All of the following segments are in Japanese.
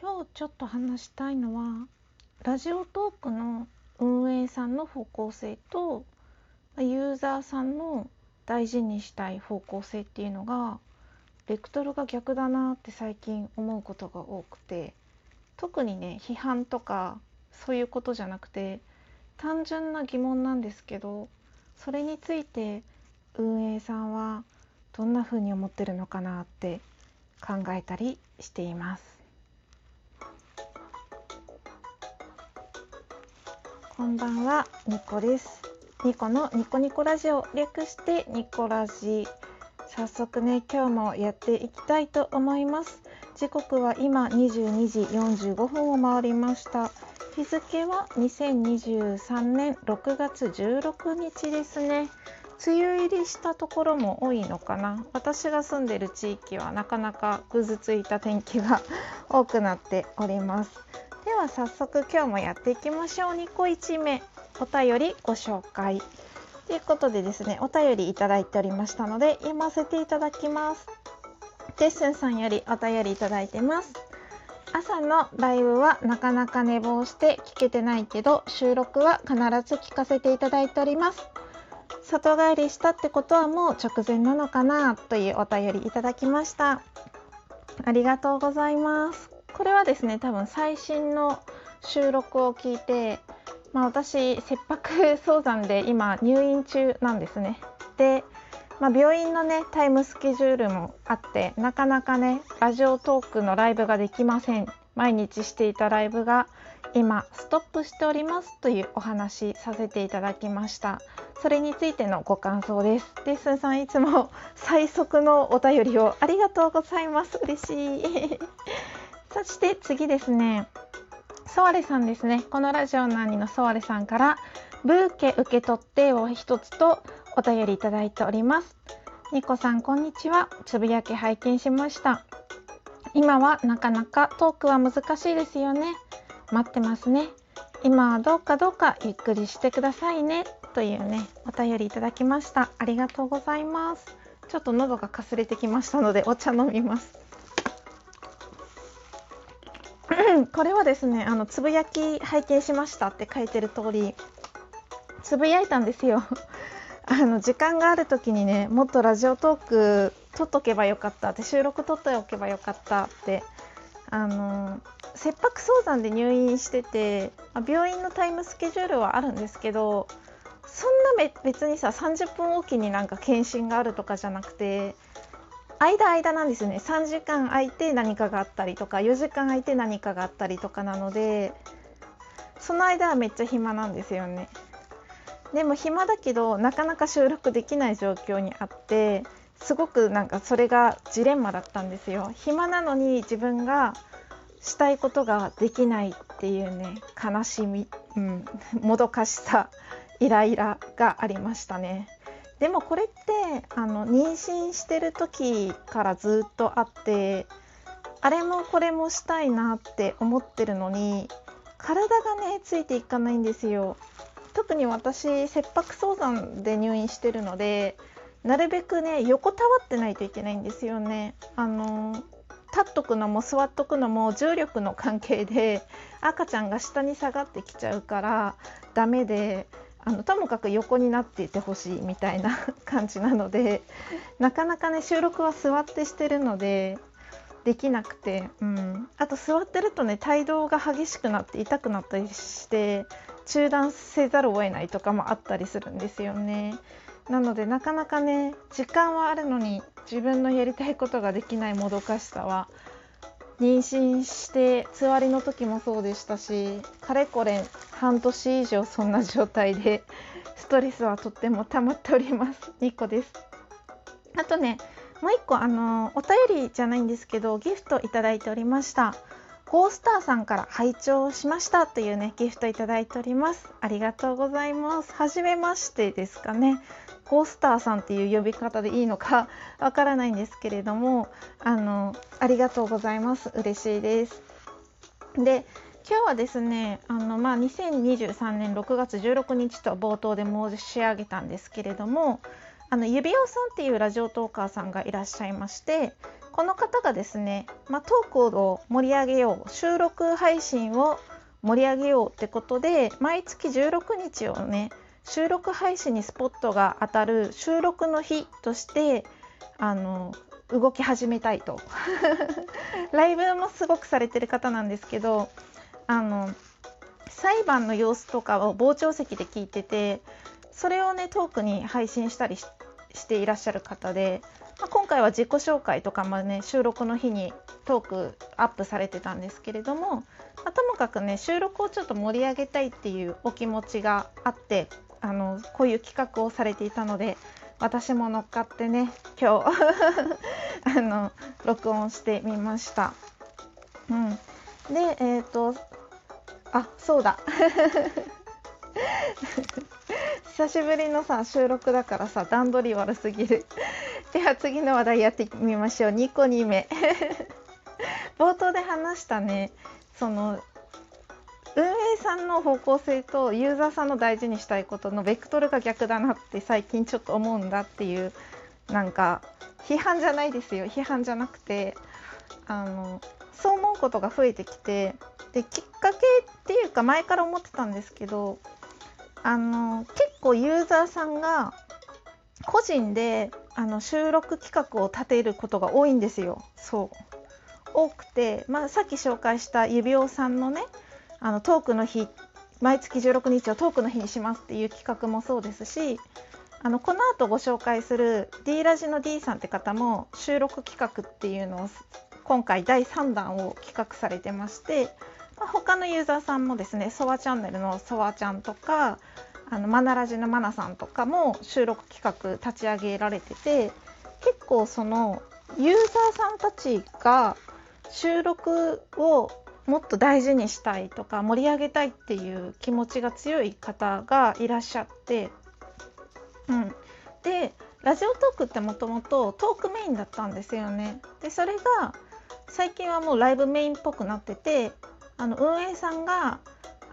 今日ちょっと話したいのはラジオトークの運営さんの方向性とユーザーさんの大事にしたい方向性っていうのがベクトルが逆だなって最近思うことが多くて特にね批判とかそういうことじゃなくて単純な疑問なんですけどそれについて運営さんはどんな風に思ってるのかなって考えたりしています。こんばんは、ニコです。ニコのニコニコラジオ略してニコラジ。早速ね、今日もやっていきたいと思います。時刻は今22時45分を回りました。日付は2023年6月16日ですね。梅雨入りしたところも多いのかな私が住んでる地域はなかなかぐずついた天気が多くなっておりますは早速今日もやっていきましょう。2個1目お便りご紹介。ということでですねお便りいただいておりましたので読ませていただきます。テッスンさんよりお便りいただいてます。朝のライブはなかなか寝坊して聞けてないけど収録は必ず聞かせていただいております。里帰りしたってことはもう直前なのかなというお便りいただきました。ありがとうございます。これはですね多分最新の収録を聞いて、まあ、私切迫早産で今入院中なんですね。で、まあ、病院のねタイムスケジュールもあってなかなかねラジオトークのライブができません。毎日していたライブが今ストップしておりますというお話させていただきました。それについてのご感想です。レッスンさんいつも最速のお便りをありがとうございます。嬉しい。そして次ですね。ソワレさんですね。このラジオの兄のソワレさんからブーケ受け取ってを一つとお便りいただいております。ニコさんこんにちは。つぶやき拝見しました。今はなかなかトークは難しいですよね。待ってますね。今はどうかどうかゆっくりしてくださいね。というねお便りいただきました。ありがとうございます。ちょっと喉がかすれてきましたのでお茶飲みます。これはですねあのつぶやき拝見しましたって書いてる通りつぶやいたんですよ。あの時間がある時にねもっとラジオトーク撮っとけばよかったって収録撮っておけばよかったってあの切迫早産で入院してて病院のタイムスケジュールはあるんですけどそんな別にさ30分おきになんか検診があるとかじゃなくて間間なんですよね。3時間空いて何かがあったりとか4時間空いて何かがあったりとかなのでその間はめっちゃ暇なんですよね。でも暇だけどなかなか収録できない状況にあってすごくなんかそれがジレンマだったんですよ。暇なのに自分がしたいことができないっていうね悲しみ、うん、もどかしさイライラがありましたね。でもこれってあの妊娠してる時からずっとあってあれもこれもしたいなって思ってるのに体がねついていかないんですよ。特に私切迫早産で入院してるのでなるべくね横たわってないといけないんですよね。あの立っとくのも座っとくのも重力の関係で赤ちゃんが下に下がってきちゃうからダメであのともかく横になっていてほしいみたいな 感じなのでなかなかね収録は座ってしてるのでできなくて、うん、あと座ってるとね帯同が激しくなって痛くなったりして中断せざるを得ないとかもあったりするんですよね。なのでなかなかね時間はあるのに自分のやりたいことができないもどかしさは妊娠してつわりの時もそうでしたしかれこれ半年以上そんな状態でストレスはとっても溜まっております。2個です。あとねもう1個あのお便りじゃないんですけどギフトいただいておりました。ゴースターさんから拝聴しましたというねギフトいただいております。ありがとうございます。初めましてですかね。ゴースターさんっていう呼び方でいいのか わからないんですけれどもあのありがとうございます。嬉しいです。で今日はですねあの、まあ、2023年6月16日と冒頭で申し上げたんですけれどもあの指輪さんっていうラジオトーカーさんがいらっしゃいましてこの方がですね、まあ、トークを盛り上げよう収録配信を盛り上げようってことで毎月16日をね収録配信にスポットが当たる収録の日としてあの動き始めたいと。ライブもすごくされてる方なんですけどあの裁判の様子とかを傍聴席で聞いててそれをねトークに配信したりしていらっしゃる方で、まあ、今回は自己紹介とかもね収録の日にトークアップされてたんですけれども、まあ、ともかくね収録をちょっと盛り上げたいっていうお気持ちがあってあのこういう企画をされていたので私も乗っかってね今日 あの録音してみました。うん、でえっ、ー、とあそうだ。久しぶりのさ収録だからさ段取り悪すぎる。では次の話題やってみましょう。2個2目。冒頭で話したね。その運営さんの方向性とユーザーさんの大事にしたいことのベクトルが逆だなって最近ちょっと思うんだっていうなんか批判じゃないですよ。批判じゃなくてあのそう思うことが増えてきてできっかけっていうか前から思ってたんですけどあの結構ユーザーさんが個人であの収録企画を立てることが多いんですよ。そう多くて、まあ、さっき紹介した指輪さんのねあのトークの日毎月16日をトークの日にしますっていう企画もそうですしあのこの後ご紹介する D ラジの D さんって方も収録企画っていうのを今回第3弾を企画されてまして、まあ、他のユーザーさんもですねソワチャンネルのソワちゃんとかあのマナラジのマナさんとかも収録企画立ち上げられてて結構そのユーザーさんたちが収録をもっと大事にしたいとか盛り上げたいっていう気持ちが強い方がいらっしゃって、うん、でラジオトークってもともとトークメインだったんですよね。でそれが最近はもうライブメインっぽくなっててあの運営さんが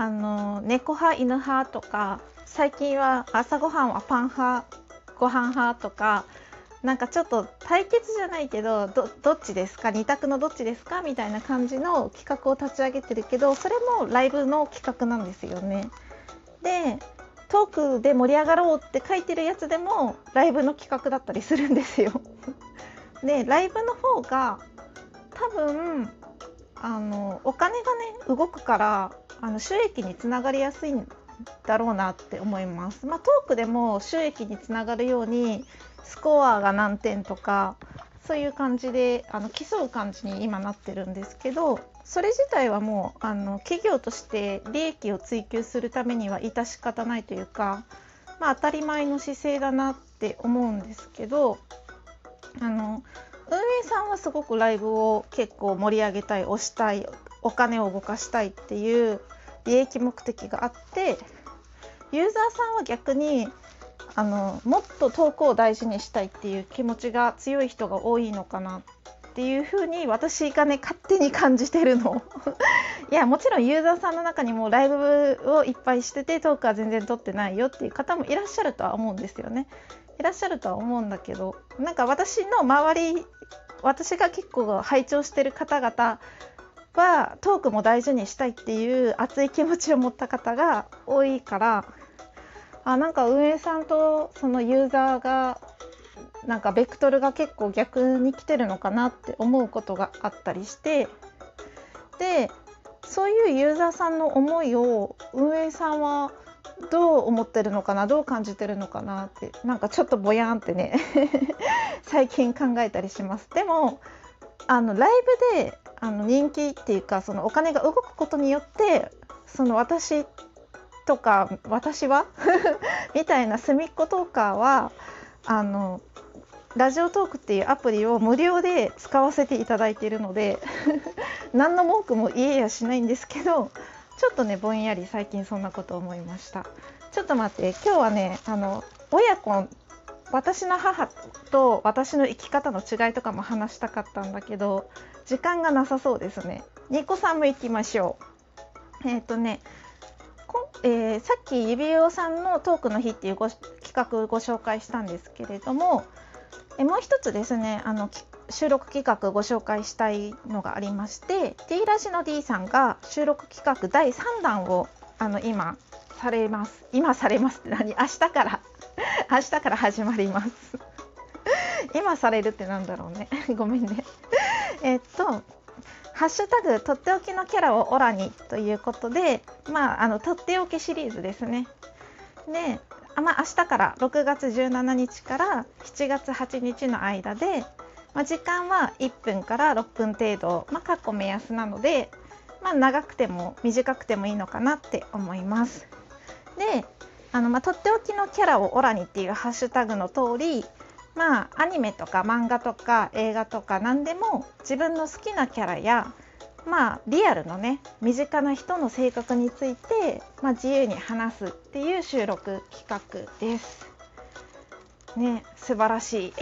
あの猫派犬派とか最近は朝ごはんはパン派ご飯派とかなんかちょっと対決じゃないけどどっちですか？2択のどっちですか？みたいな感じの企画を立ち上げてるけどそれもライブの企画なんですよね。でトークで盛り上がろうって書いてるやつでもライブの企画だったりするんですよ。でライブの方が多分あのお金がね動くからあの収益につながりやすいんだろうなって思います。まあ、トークでも収益につながるようにスコアが何点とかそういう感じであの競う感じに今なってるんですけどそれ自体はもうあの企業として利益を追求するためには致し方ないというか、まあ、当たり前の姿勢だなって思うんですけどあの運営さんはすごくライブを結構盛り上げたい推したいお金を動かしたいっていう利益目的があってユーザーさんは逆にあのもっと遠くを大事にしたいっていう気持ちが強い人が多いのかなっていうふうに私がね勝手に感じてるの。いやもちろんユーザーさんの中にもライブをいっぱいしててトークは全然撮ってないよっていう方もいらっしゃるとは思うんですよね。いらっしゃるとは思うんだけどなんか私の周り私が結構拝聴してる方々はトークも大事にしたいっていう熱い気持ちを持った方が多いからあなんか運営さんとそのユーザーがなんかベクトルが結構逆に来てるのかなって思うことがあったりしてでそういうユーザーさんの思いを運営さんはどう思ってるのかなどう感じてるのかなってなんかちょっとぼやんってね 最近考えたりします。でもあのライブであの人気っていうかそのお金が動くことによってその私とか私は？みたいな隅っこトーカーはあのラジオトークっていうアプリを無料で使わせていただいているので 何の文句も言えやしないんですけどちょっとねぼんやり最近そんなこと思いましたちょっと待って今日はねあの親子私の母と私の生き方の違いとかも話したかったんだけど時間がなさそうですね。ニコさんも行きましょう。えっ、ー、とねえー、さっき指輪さんのトークの日っていうご企画ご紹介したんですけれども、えもう一つですねあの収録企画ご紹介したいのがありまして T ラジの D さんが収録企画第3弾をあの今されます。今されますって何？明日から。明日から始まります。今されるってなんだろうね。ごめんね。えっとハッシュタグとっておきのキャラをオラにということでまああのとっておきシリーズですね。であまあ、明日から6月17日から7月8日の間で、まあ、時間は1分から6分程度、まあ、かっこ目安なので、まあ、長くても短くてもいいのかなって思います。であの、まあ、とっておきのキャラをオラにっていうハッシュタグの通りまあアニメとか漫画とか映画とか何でも自分の好きなキャラやまあリアルのね身近な人の性格について、まあ、自由に話すっていう収録企画です。ね素晴らしい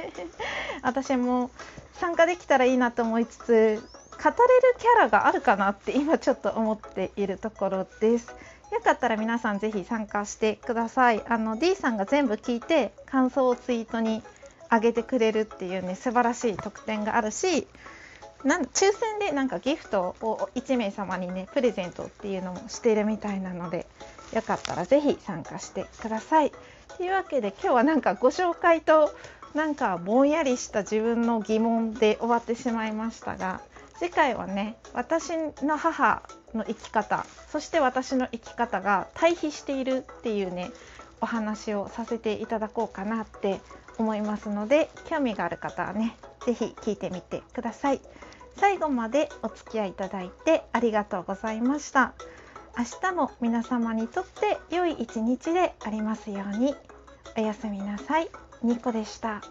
私も参加できたらいいなと思いつつ語れるキャラがあるかなって今ちょっと思っているところです。よかったら皆さんぜひ参加してください。あの D さんが全部聞いて感想をツイートに上げてくれるっていうね素晴らしい特典があるしなん抽選でなんかギフトを1名様にねプレゼントっていうのもしているみたいなのでよかったら是非参加してください。というわけで今日はなんかご紹介となんかぼんやりした自分の疑問で終わってしまいましたが次回はね私の母の生き方そして私の生き方が対比しているっていうねお話をさせていただこうかなって思いますので興味がある方はね是非聞いてみてください。最後までお付き合いいただいてありがとうございました明日も皆様にとって良い一日でありますように。おやすみなさい。ニコでした。